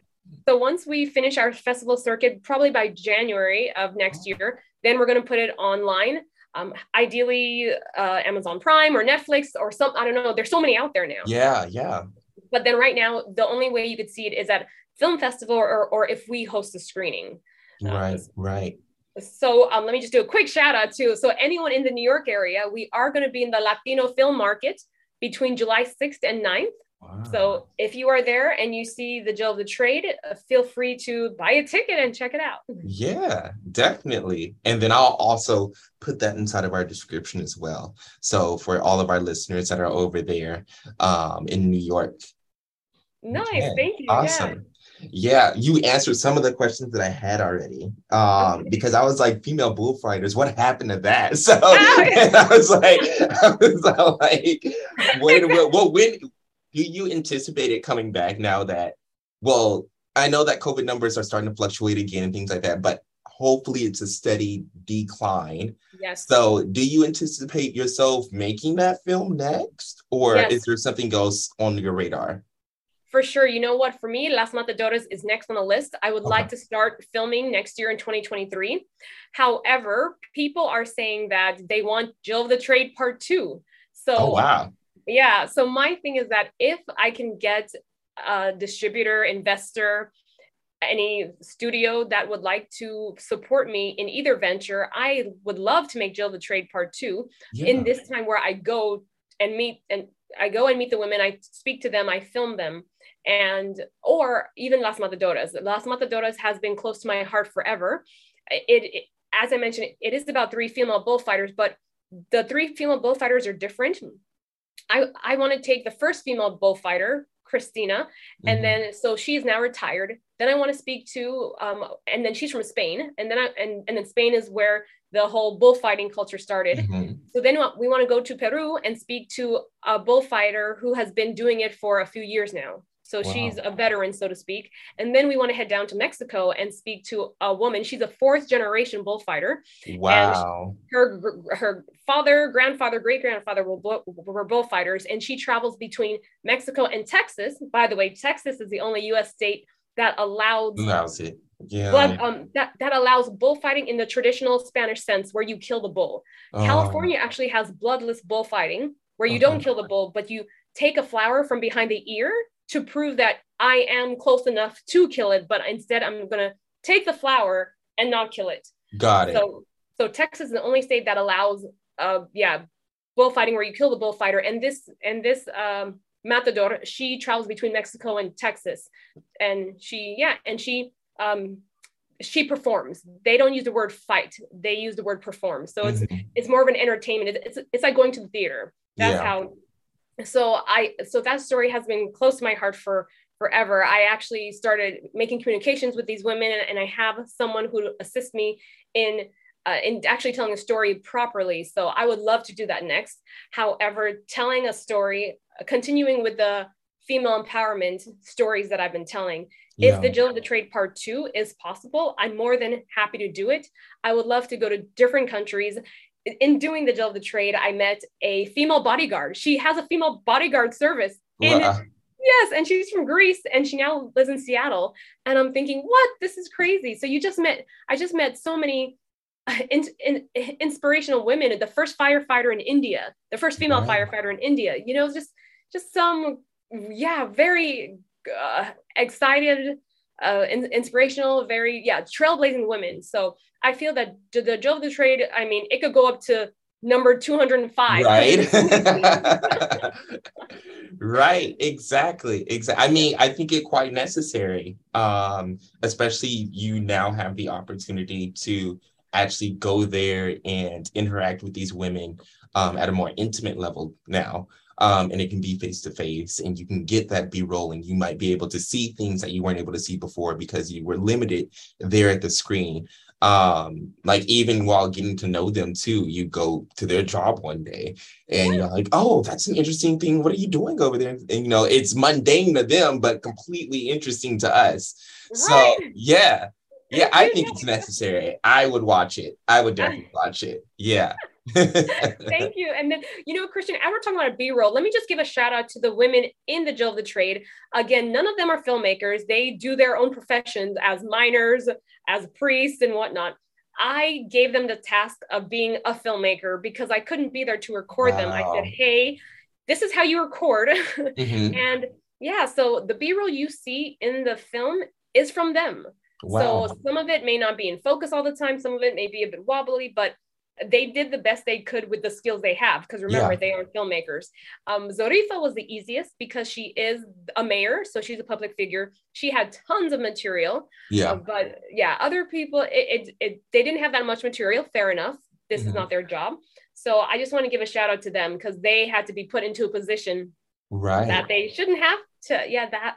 So once we finish our festival circuit, probably by January of next year, then we're going to put it online. Um, ideally, uh, Amazon Prime or Netflix or some. I don't know. There's so many out there now. Yeah, yeah. But then right now, the only way you could see it is at film festival or, or if we host a screening. Right, right. So um, let me just do a quick shout out too. So anyone in the New York area, we are going to be in the Latino film market between July 6th and 9th. Wow. So if you are there and you see the Jill of the Trade, uh, feel free to buy a ticket and check it out. Yeah, definitely. And then I'll also put that inside of our description as well. So for all of our listeners that are over there um, in New York. Nice, thank you. Awesome. Yeah, you answered some of the questions that I had already. Um, because I was like, female bullfighters, what happened to that? So I was like, I was like, when, well, when do you anticipate it coming back now that, well, I know that COVID numbers are starting to fluctuate again and things like that, but hopefully it's a steady decline. Yes. So, do you anticipate yourself making that film next, or Yes. is there something else on your radar? For sure. You know what? For me, Las Matadoras is next on the list. I would like to start filming next year in 2023. However, people are saying that they want Jill of the Trade Part Two. So oh wow! yeah. So my thing is that if I can get a distributor, investor, any studio that would like to support me in either venture, I would love to make Jill of the Trade Part Two Yeah. in this time where I go and meet and I go and meet the women, I speak to them, I film them, and or even Las Matadoras. Las Matadoras has been close to my heart forever. It, it as I mentioned, it is about three female bullfighters, but the three female bullfighters are different. I I want to take the first female bullfighter, Christina, and Mhm. then so she's now retired. Then I want to speak to um, and then she's from Spain, and then I, and and then Spain is where the whole bullfighting culture started. Mhm. So then we want to go to Peru and speak to a bullfighter who has been doing it for a few years now. So Wow. she's a veteran, so to speak. And then we want to head down to Mexico and speak to a woman. She's a fourth generation bullfighter. Wow. Her her father, grandfather, great grandfather were, were bullfighters, and she travels between Mexico and Texas. By the way, Texas is the only U.S. state that allows Allows it. Yeah. but um, that that allows bullfighting in the traditional Spanish sense, where you kill the bull. Oh, California actually has bloodless bullfighting, where you don't kill the bull, but you take a flower from behind the ear to prove that I am close enough to kill it, but instead I'm gonna take the flower and not kill it. got it. So so Texas is the only state that allows uh yeah bullfighting where you kill the bullfighter. And this and this um matador, she travels between Mexico and Texas. And she yeah, and she um she performs. They don't use the word fight. They use the word perform. So it's Mhm. it's more of an entertainment. It's, it's, it's like going to the theater. That's Yeah. how. So I so that story has been close to my heart for forever. I actually started making communications with these women, and, I have someone who assists me in uh, in actually telling a story properly. So I would love to do that next. However, telling a story, continuing with the female empowerment stories that I've been telling, Yeah. if the Jill of the Trade Part Two is possible, I'm more than happy to do it. I would love to go to different countries. In- In doing the Jill of the Trade, I met a female bodyguard. She has a female bodyguard service. in- Wow. yes, and she's from Greece and she now lives in Seattle. And I'm thinking, what? This is crazy. So you just met, I just met so many uh, in, in, inspirational women. The first firefighter in India, the first female Wow. firefighter in India. You know, just just some, yeah, very uh, excited, uh, in, inspirational, very yeah, trailblazing women. So I feel that the, Jill of the Trade. I mean, it could go up to number 205. right right exactly exactly i mean i think it quite necessary um especially you now have the opportunity to actually go there and interact with these women um, at a more intimate level now um, and it can be face to face and you can get that b-roll and you might be able to see things that you weren't able to see before because you were limited there at the screen. Um like even while getting to know them too you go to their job one day and you're like oh that's an interesting thing. What are you doing over there? And you know it's mundane to them but completely interesting to us. So yeah. Yeah i think it's necessary. I would watch it. I would definitely watch it. Yeah Thank you. And then, you know, Christian, as we're talking about a B roll, let me just give a shout out to the women in the Jill of the Trade. Again, none of them are filmmakers. They do their own professions as miners, as priests, and whatnot. I gave them the task of being a filmmaker because I couldn't be there to record them. I said, hey, this is how you record. Mhm. and yeah, so the B roll you see in the film is from them. wow So some of it may not be in focus all the time. Some of it may be a bit wobbly, but they did the best they could with the skills they have. Because remember, Yeah. they are filmmakers. Um, Zarifa was the easiest because she is a mayor, so she's a public figure. She had tons of material, yeah uh, but yeah, other people, it, it, it they didn't have that much material. Fair enough. This is Mhm. not their job. So I just want to give a shout out to them because they had to be put into a position right that they shouldn't have to. Yeah, that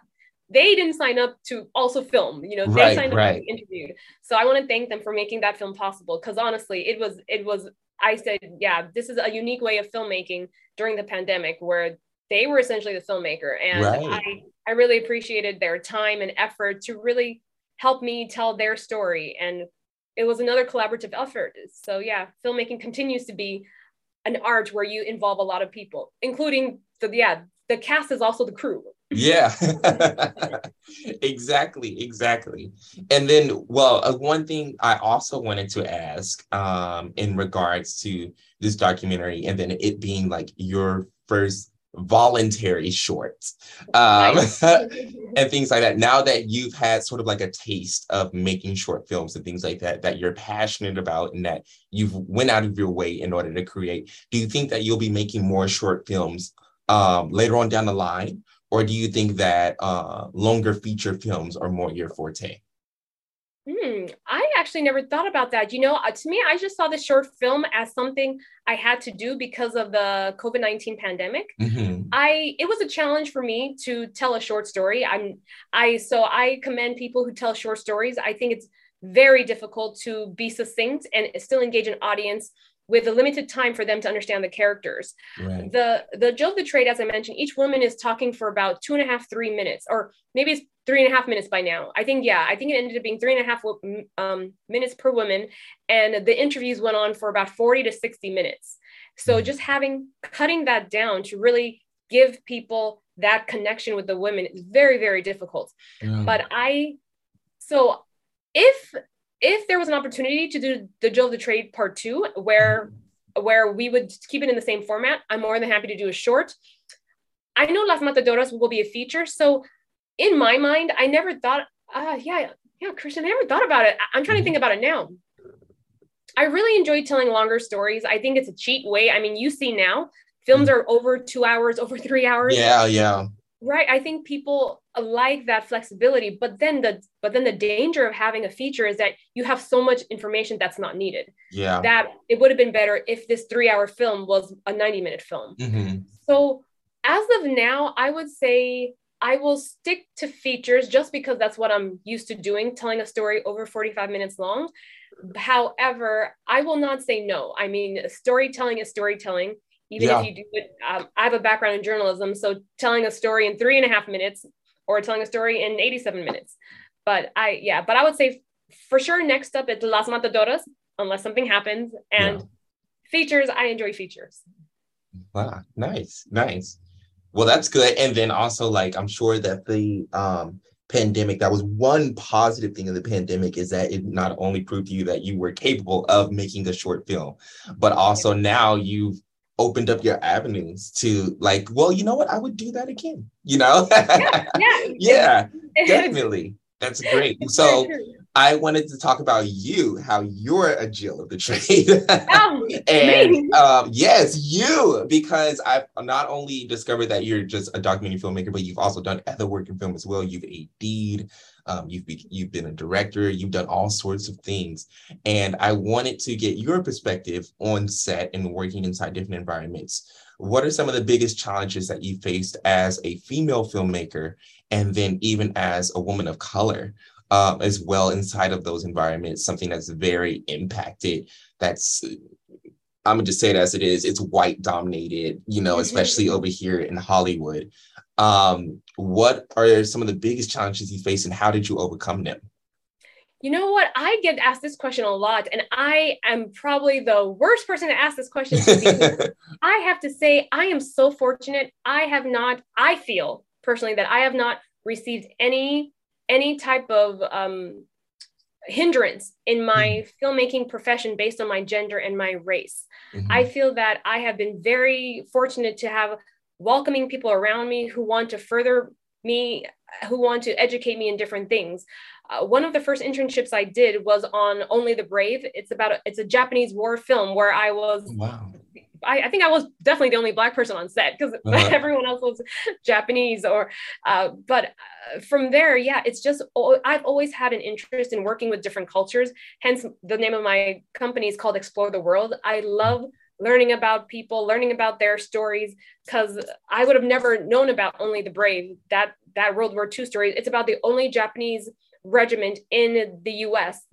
they didn't sign up to also film. You know, they Right, signed up right. to be interviewed. So I want to thank them for making that film possible. Because honestly, it was it was. I said, yeah, this is a unique way of filmmaking during the pandemic where they were essentially the filmmaker, and Right. I I really appreciated their time and effort to really help me tell their story and it was another collaborative effort. So yeah, filmmaking continues to be an art where you involve a lot of people, including the yeah, the cast is also the crew. Yeah, exactly, exactly. And then, well, uh, one thing I also wanted to ask um, in regards to this documentary, and then it being like your first voluntary short um, and things like that. Now that you've had sort of like a taste of making short films and things like that, that you're passionate about and that you've went out of your way in order to create, do you think that you'll be making more short films um, later on down the line? Or do you think that uh, longer feature films are more your forte? Hmm, I actually never thought about that. You know, uh, to me, I just saw the short film as something I had to do because of the COVID nineteen pandemic. Mm-hmm. I it was a challenge for me to tell a short story. I'm I so I commend people who tell short stories. I think it's very difficult to be succinct and still engage an audience with a limited time for them to understand the characters. Right. The the of the Trade, as I mentioned, each woman is talking for about two and a half, three minutes, or maybe it's three and a half minutes by now. I think, yeah, I think it ended up being three and a half um, minutes per woman. And the interviews went on for about 40 to 60 minutes. So mm-hmm. just having, cutting that down to really give people that connection with the women is very, very difficult. Yeah. But I, so if, if there was an opportunity to do the Jill of the Trade part two, where, where we would keep it in the same format, I'm more than happy to do a short. I know Las Matadoras will be a feature. So in my mind, I never thought, uh, yeah, yeah, Christian, I never thought about it. I'm trying to think about it now. I really enjoy telling longer stories. I think it's a cheat way. I mean, you see now, films mm. are over two hours, over three hours. Yeah, yeah. Right. I think people like that flexibility, but then the but then the danger of having a feature is that you have so much information that's not needed. Yeah. That it would have been better if this three hour film was a 90 minute film. Mm-hmm. So as of now, I would say I will stick to features just because that's what I'm used to doing, telling a story over 45 minutes long. However, I will not say no. I mean, storytelling is storytelling. Even yeah. if you do it, um, I have a background in journalism, so telling a story in three and a half minutes or telling a story in 87 minutes. But I, yeah, but I would say for sure next up it's Las Matadoras, unless something happens. And yeah. features, I enjoy features. Wow, nice, nice. Well, that's good. And then also, like, I'm sure that the um, pandemic, that was one positive thing of the pandemic, is that it not only proved to you that you were capable of making a short film, but also now you've opened up your avenues to like, well, you know what? I would do that again. You know? yeah, yeah, yeah definitely. That's great. So I wanted to talk about you, how you're a Jill of the trade. Oh, and um, yes, you, because I've not only discovered that you're just a documentary filmmaker, but you've also done other work in film as well. You've AD'd, um, you've, be, you've been a director, you've done all sorts of things. And I wanted to get your perspective on set and working inside different environments. What are some of the biggest challenges that you faced as a female filmmaker and then even as a woman of color? um, as well inside of those environments, something that's very impacted. That's I'm gonna just say it as it is. It's white dominated, you know, mm-hmm. especially over here in Hollywood. Um, what are some of the biggest challenges you face, and how did you overcome them? You know what? I get asked this question a lot, and I am probably the worst person to ask this question. to I have to say, I am so fortunate. I have not, I feel personally that I have not received any any type of um, hindrance in my mm-hmm. filmmaking profession based on my gender and my race. Mm-hmm. I feel that I have been very fortunate to have welcoming people around me who want to further me, who want to educate me in different things. Uh, one of the first internships I did was on Only the Brave. It's about a, it's a Japanese war film where I was wow. I, I, think I was definitely the only black person on set because uh-huh. everyone else was Japanese or, uh, but uh, from there, yeah, it's just, I've always had an interest in working with different cultures. Hence the name of my company is called Explore the World. I love learning about people, learning about their stories, because I would have never known about Only the Brave, that, that World War II story. It's about the only Japanese regiment in the US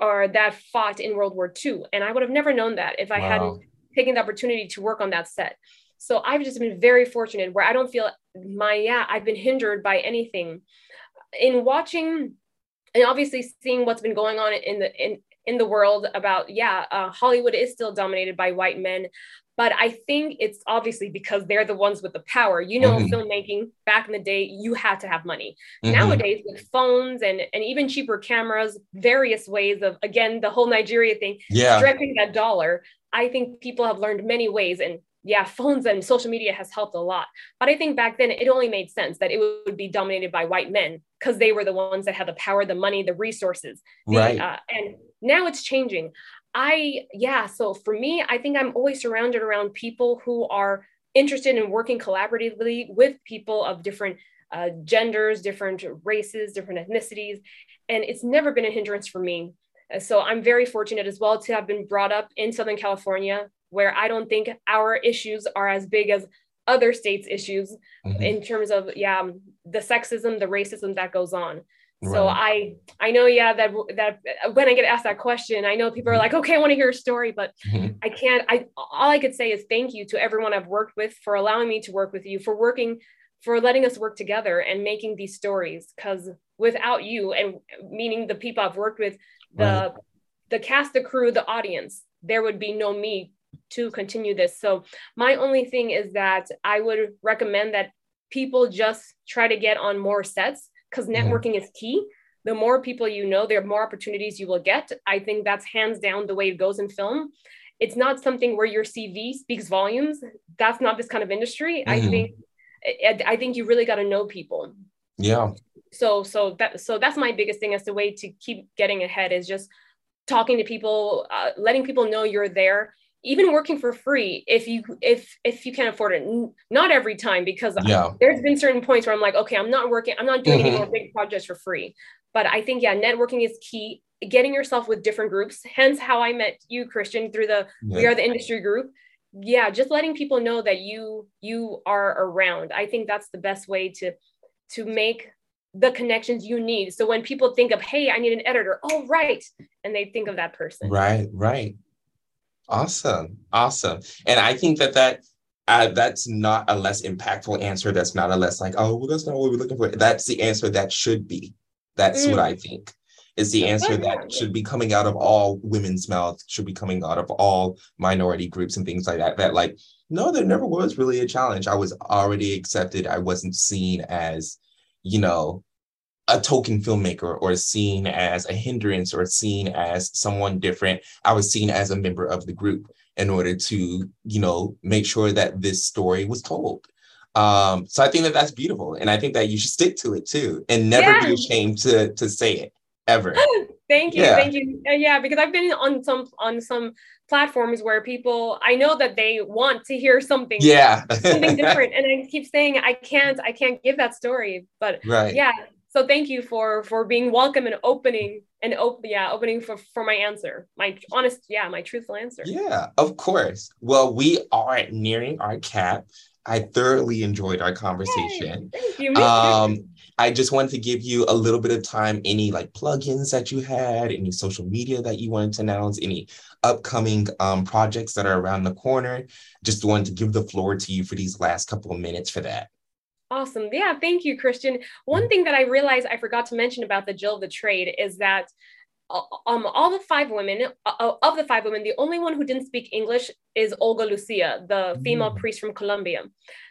or that fought in World War II. And I would have never known that if I wow. hadn't taken the opportunity to work on that set. So I've just been very fortunate where I don't feel my, yeah, I've been hindered by anything. In watching and obviously seeing what's been going on in the in in the world about yeah uh, hollywood is still dominated by white men but i think it's obviously because they're the ones with the power you know mm-hmm. filmmaking back in the day you had to have money mm-hmm. nowadays with phones and and even cheaper cameras various ways of again the whole nigeria thing yeah directing that dollar i think people have learned many ways and yeah, phones and social media has helped a lot. But I think back then it only made sense that it would be dominated by white men because they were the ones that had the power, the money, the resources. The, right. Uh, and now it's changing. I, yeah, so for me, I think I'm always surrounded around people who are interested in working collaboratively with people of different uh, genders, different races, different ethnicities. And it's never been a hindrance for me. So I'm very fortunate as well to have been brought up in Southern California where I don't think our issues are as big as other states' issues mm-hmm. in terms of yeah the sexism, the racism that goes on. Right. So I I know yeah that that when I get asked that question, I know people are mm-hmm. like, okay, I want to hear a story, but mm-hmm. I can't. I all I could say is thank you to everyone I've worked with for allowing me to work with you, for working, for letting us work together and making these stories. Because without you and meaning the people I've worked with, the right. the cast, the crew, the audience, there would be no me to continue this. So my only thing is that I would recommend that people just try to get on more sets because mm-hmm. networking mm-hmm. is key. The more people you know, the more opportunities you will get. I think that's hands down the way it goes in film. It's not something where your CV speaks volumes. That's not this kind of industry. Mm-hmm. I think I think you really got to know people. Yeah. So so that so that's my biggest thing as the way to keep getting ahead is just talking to people, uh, letting people know you're there, even working for free if you if if you can't afford it not every time because yeah. there's been certain points where i'm like okay i'm not working i'm not doing mm-hmm. any more big projects for free. But i think yeah networking is key. Getting yourself with different groups hence how i met you christian through the yeah. we are the industry group. Yeah just letting people know that you you are around. I think that's the best way to to make the connections you need. So when people think of hey i need an editor oh right and they think of that person. Right right Awesome. Awesome. And I think that that uh, that's not a less impactful answer. That's not a less like, oh, well, that's not what we're looking for. That's the answer that should be. That's mm. what I think is the answer that should be coming out of all women's mouths, should be coming out of all minority groups and things like that. That like, no, there never was really a challenge. I was already accepted. I wasn't seen as, you know, a token filmmaker or seen as a hindrance or seen as someone different. I was seen as a member of the group in order to, you know, make sure that this story was told. Um, so I think that that's beautiful, and I think that you should stick to it too, and never yeah. be ashamed to to say it ever. thank you, yeah. thank you. Uh, yeah, because I've been on some on some platforms where people I know that they want to hear something, yeah, something different, and I keep saying I can't, I can't give that story, but right. yeah, so thank you for for being welcome and opening and open yeah opening for for my answer my honest yeah my truthful answer. Yeah of course. Well we are nearing our cap. I thoroughly enjoyed our conversation. Yay, thank you. um i just wanted to give you a little bit of time. Any like plugins that you had any social media that you wanted to announce any upcoming um, projects that are around the corner just wanted to give the floor to you for these last couple of minutes for that Awesome. Yeah, thank you, Christian. One thing that I realized I forgot to mention about the Jill of the Trade is that uh, um, all the five women, uh, uh, of the five women, the only one who didn't speak English is Olga Lucia, the female mm. priest from Colombia.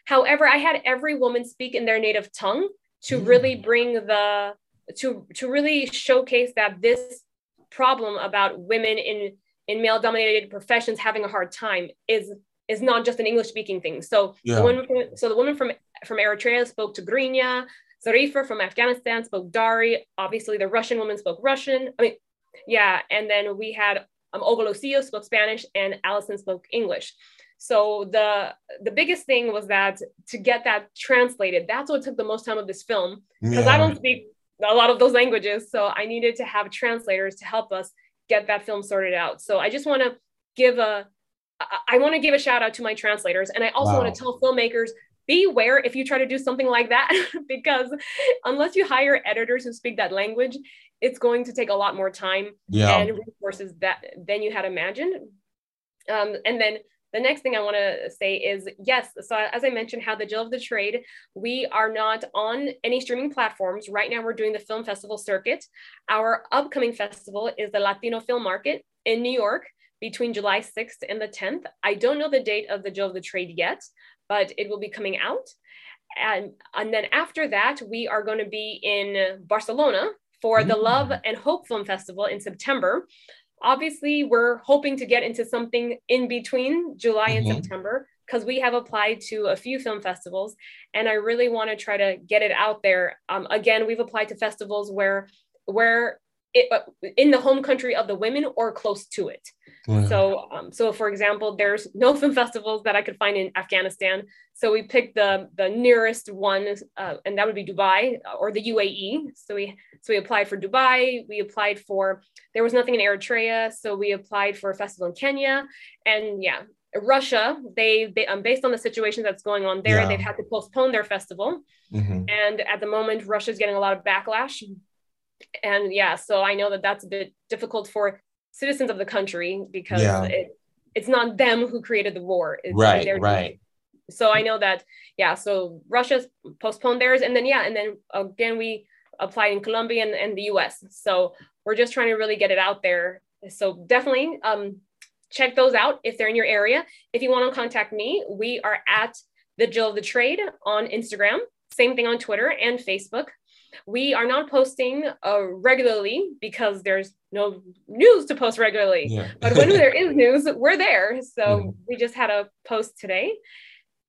However, I had every woman speak in their native tongue to mm. really bring the to to really showcase that this problem about women in in male dominated professions having a hard time is is not just an English speaking thing. So yeah. the woman from, so the woman from from Eritrea spoke Tigrinya. Zarifa from Afghanistan spoke Dari. Obviously, the Russian woman spoke Russian. I mean, yeah. And then we had um, Olga spoke Spanish, and Allison spoke English. So the the biggest thing was that to get that translated, that's what took the most time of this film because yeah. I don't speak a lot of those languages. So I needed to have translators to help us get that film sorted out. So I just want to give a I want to give a shout out to my translators, and I also wow. want to tell filmmakers beware if you try to do something like that because unless you hire editors who speak that language it's going to take a lot more time yeah. and resources that than you had imagined um, and then the next thing I want to say is yes. So as I mentioned, how the Jill of the Trade, we are not on any streaming platforms right now. We're doing the film festival circuit. Our upcoming festival is the Latino Film Market in New York between July 6th and the 10th. I don't know the date of the Jill of the Trade yet, but it will be coming out. And, and then after that, we are going to be in Barcelona for the Love mm. and Hope Film Festival in September. Obviously, we're hoping to get into something in between July and mm-hmm. September because we have applied to a few film festivals and I really want to try to get it out there. Um, again, we've applied to festivals where where it, uh, in the home country of the women or close to it. Wow. So, um, so for example, there's no film festivals that I could find in Afghanistan. So we picked the the nearest one, uh, and that would be Dubai uh, or the UAE. So we so we applied for Dubai. We applied for there was nothing in Eritrea, so we applied for a festival in Kenya, and yeah, Russia, they, they um, based on the situation that's going on there, yeah. they've had to postpone their festival. Mm-hmm. And at the moment, Russia's getting a lot of backlash and yeah so i know that that's a bit difficult for citizens of the country because yeah. it, it's not them who created the war. It's right right. so i know that yeah so russia's postponed theirs and then yeah and then again we applied in colombia and, and the us so we're just trying to really get it out there. So definitely um, check those out if they're in your area. If you want to contact me we are at the jill of the trade on instagram same thing on twitter and facebook we are not posting uh, regularly because there's no news to post regularly. Yeah. but when there is news, we're there. So we just had a post today.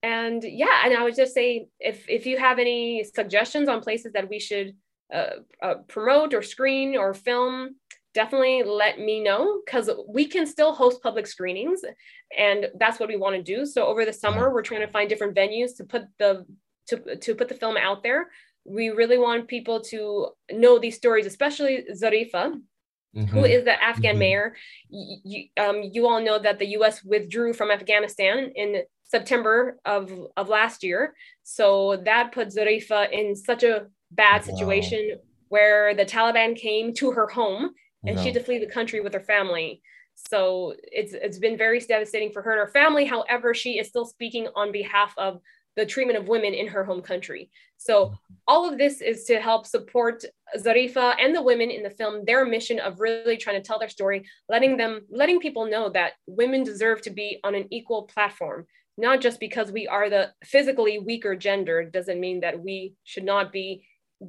And yeah, and I would just say if if you have any suggestions on places that we should uh, uh, promote or screen or film, definitely let me know because we can still host public screenings, and that's what we want to do. So over the summer, we're trying to find different venues to put the to to put the film out there we really want people to know these stories, especially Zarifa, Mm-hmm. who is the Afghan mm-hmm. mayor. You, um, you all know that the US withdrew from Afghanistan in September of, of last year. So that put Zarifa in such a bad situation wow. where the Taliban came to her home and she had to flee the country with her family. So it's it's been very devastating for her and her family. However, she is still speaking on behalf of the treatment of women in her home country. So all of this is to help support Zarifa and the women in the film, their mission of really trying to tell their story, letting them, letting people know that women deserve to be on an equal platform. Not just because we are the physically weaker gender doesn't mean that we should not be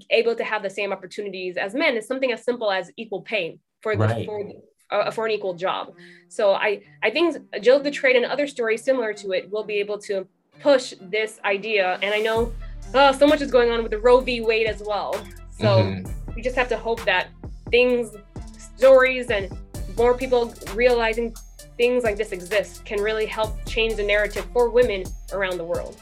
able to have the same opportunities as men. It's something as simple as equal pay for the, right. for, uh, for an equal job. So I I think Jill the Trade and other stories similar to it will be able to push this idea. And I know oh, so much is going on with the Roe v. Wade as well. So mm-hmm. we just have to hope that things, stories, and more people realizing things like this exist can really help change the narrative for women around the world.